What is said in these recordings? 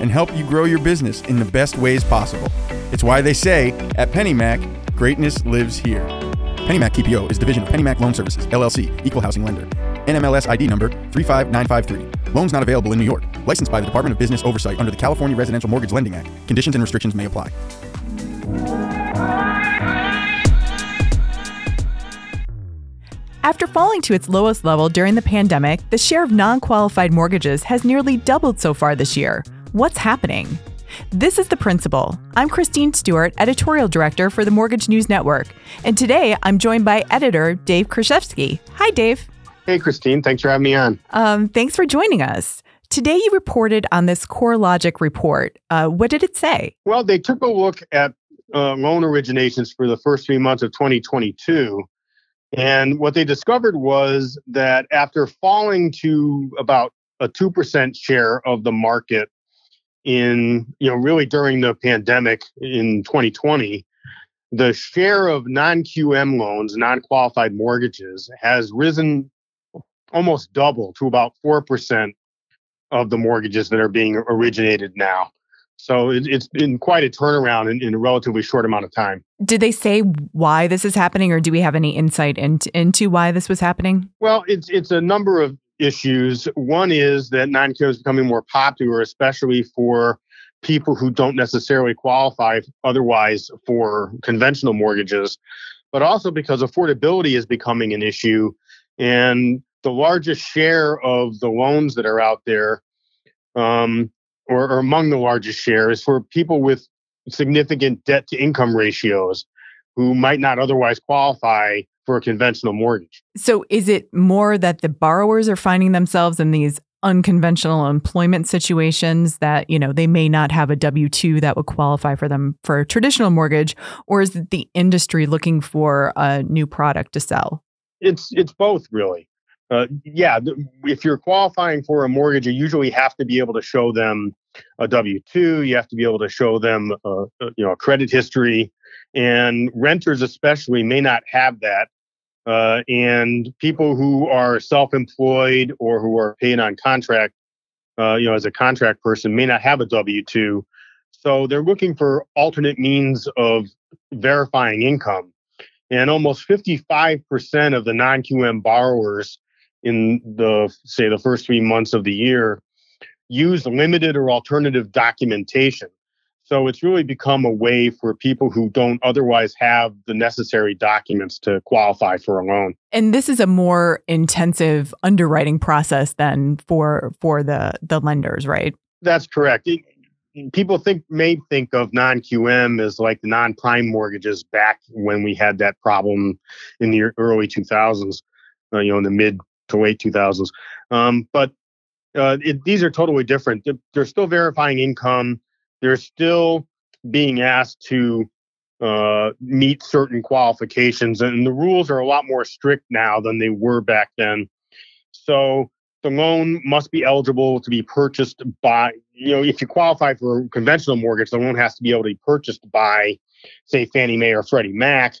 and help you grow your business in the best ways possible. It's why they say at PennyMac, greatness lives here. PennyMac TPO is division of PennyMac Loan Services, LLC, equal housing lender. NMLS ID number 35953. Loans not available in New York. Licensed by the Department of Business Oversight under the California Residential Mortgage Lending Act. Conditions and restrictions may apply. After falling to its lowest level during the pandemic, the share of non qualified mortgages has nearly doubled so far this year. What's happening? This is The Principal. I'm Christine Stewart, Editorial Director for the Mortgage News Network. And today I'm joined by editor Dave Krechevsky. Hi, Dave. Hey, Christine. Thanks for having me on. Um, thanks for joining us. Today you reported on this CoreLogic report. Uh, what did it say? Well, they took a look at uh, loan originations for the first three months of 2022. And what they discovered was that after falling to about a 2% share of the market in, you know, really during the pandemic in 2020, the share of non QM loans, non qualified mortgages, has risen almost double to about 4% of the mortgages that are being originated now. So it, has been quite a turnaround in, in, a relatively short amount of time. Did they say why this is happening, or do we have any insight into, into why this was happening? Well, it's it's a number of issues. One is that non-QM is becoming more popular, especially for people who don't necessarily qualify otherwise for conventional mortgages, but also because affordability is becoming an issue. And the largest share of the loans that are out there, um, or, or among the largest share, is for people with significant debt to income ratios who might not otherwise qualify for a conventional mortgage. So is it more that the borrowers are finding themselves in these unconventional employment situations that, you know, they may not have a W2 that would qualify for them for a traditional mortgage or is it the industry looking for a new product to sell? It's it's both really. Uh, yeah, if you're qualifying for a mortgage, you usually have to be able to show them a W two. You have to be able to show them, you know, a credit history, and renters especially may not have that. Uh, and people who are self-employed or who are paid on contract, uh, you know, as a contract person, may not have a W two. So they're looking for alternate means of verifying income. And almost 55% of the non QM borrowers in the say the first three months of the year use limited or alternative documentation so it's really become a way for people who don't otherwise have the necessary documents to qualify for a loan. And this is a more intensive underwriting process than for for the the lenders, right? That's correct. It, people think may think of non-QM as like the non-prime mortgages back when we had that problem in the early 2000s, uh, you know, in the mid to late 2000s. Um, but uh, it, these are totally different. They're still verifying income. They're still being asked to uh, meet certain qualifications, and the rules are a lot more strict now than they were back then. So the loan must be eligible to be purchased by, you know, if you qualify for a conventional mortgage, the loan has to be able to be purchased by, say, Fannie Mae or Freddie Mac.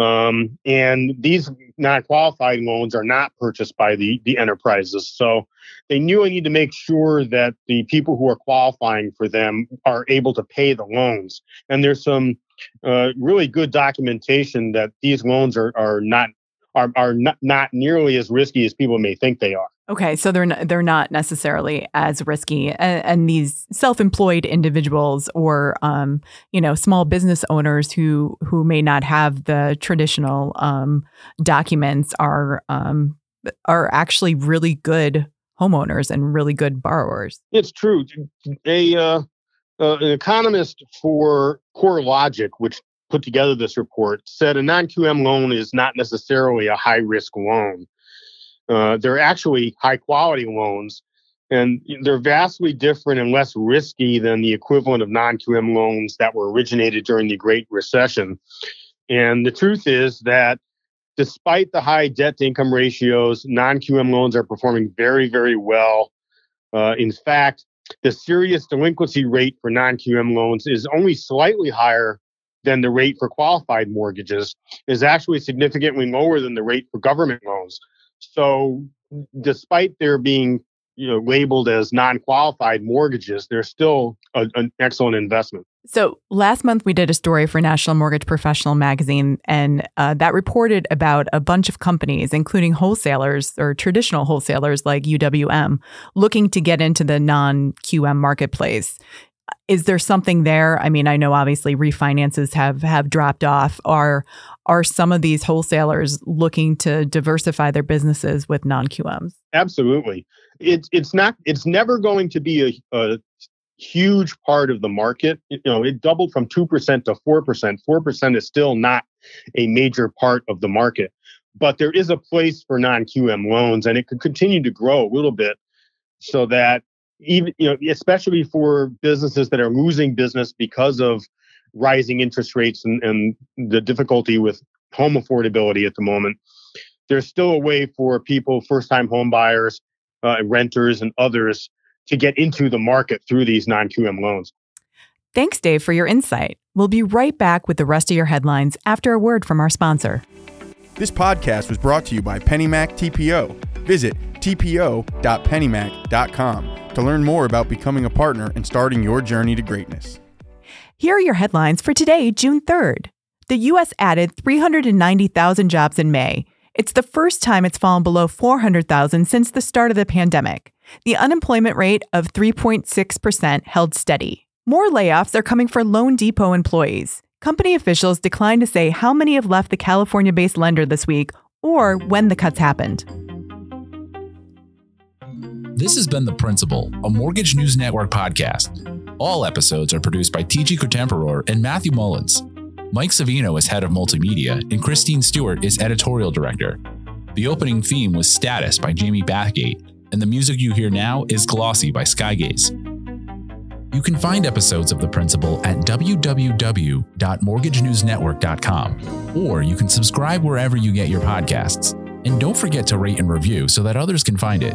Um, and these non-qualified loans are not purchased by the, the enterprises. So they really need to make sure that the people who are qualifying for them are able to pay the loans. And there's some uh, really good documentation that these loans are, are not are, are not, not nearly as risky as people may think they are. Okay, so they're they're not necessarily as risky, and, and these self-employed individuals or um, you know small business owners who who may not have the traditional um, documents are um, are actually really good homeowners and really good borrowers. It's true. A uh, uh, an economist for CoreLogic, which put together this report, said a non-QM loan is not necessarily a high-risk loan uh, they're actually high quality loans. And they're vastly different and less risky than the equivalent of non QM loans that were originated during the Great Recession. And the truth is that despite the high debt to income ratios, non QM loans are performing very, very well. Uh, in fact, the serious delinquency rate for non QM loans is only slightly higher than the rate for qualified mortgages, is actually significantly lower than the rate for government loans. So, despite there being you know labeled as non-qualified mortgages they're still a, an excellent investment. So last month we did a story for national mortgage professional magazine and uh, that reported about a bunch of companies including wholesalers or traditional wholesalers like uwm looking to get into the non-qm marketplace is there something there? I mean, I know obviously refinances have have dropped off. Are are some of these wholesalers looking to diversify their businesses with non QMs? Absolutely. It's it's not it's never going to be a, a huge part of the market. You know, it doubled from two percent to four percent. Four percent is still not a major part of the market, but there is a place for non QM loans, and it could continue to grow a little bit so that even you know especially for businesses that are losing business because of rising interest rates and, and the difficulty with home affordability at the moment there's still a way for people first time home buyers uh, renters and others to get into the market through these non-qm loans. Thanks dave for your insight. We'll be right back with the rest of your headlines after a word from our sponsor. This podcast was brought to you by pennymac tpo visit tpo.pennymac.com to learn more about becoming a partner and starting your journey to greatness. Here are your headlines for today, June 3rd. The U.S. added 390,000 jobs in May. It's the first time it's fallen below 400,000 since the start of the pandemic. The unemployment rate of 3.6% held steady. More layoffs are coming for Loan Depot employees. Company officials declined to say how many have left the California based lender this week or when the cuts happened. This has been The Principal, a Mortgage News Network podcast. All episodes are produced by TG Cotemporor and Matthew Mullins. Mike Savino is head of multimedia, and Christine Stewart is editorial director. The opening theme was Status by Jamie Bathgate, and the music you hear now is Glossy by Skygaze. You can find episodes of The Principal at www.mortgagenewsnetwork.com, or you can subscribe wherever you get your podcasts. And don't forget to rate and review so that others can find it.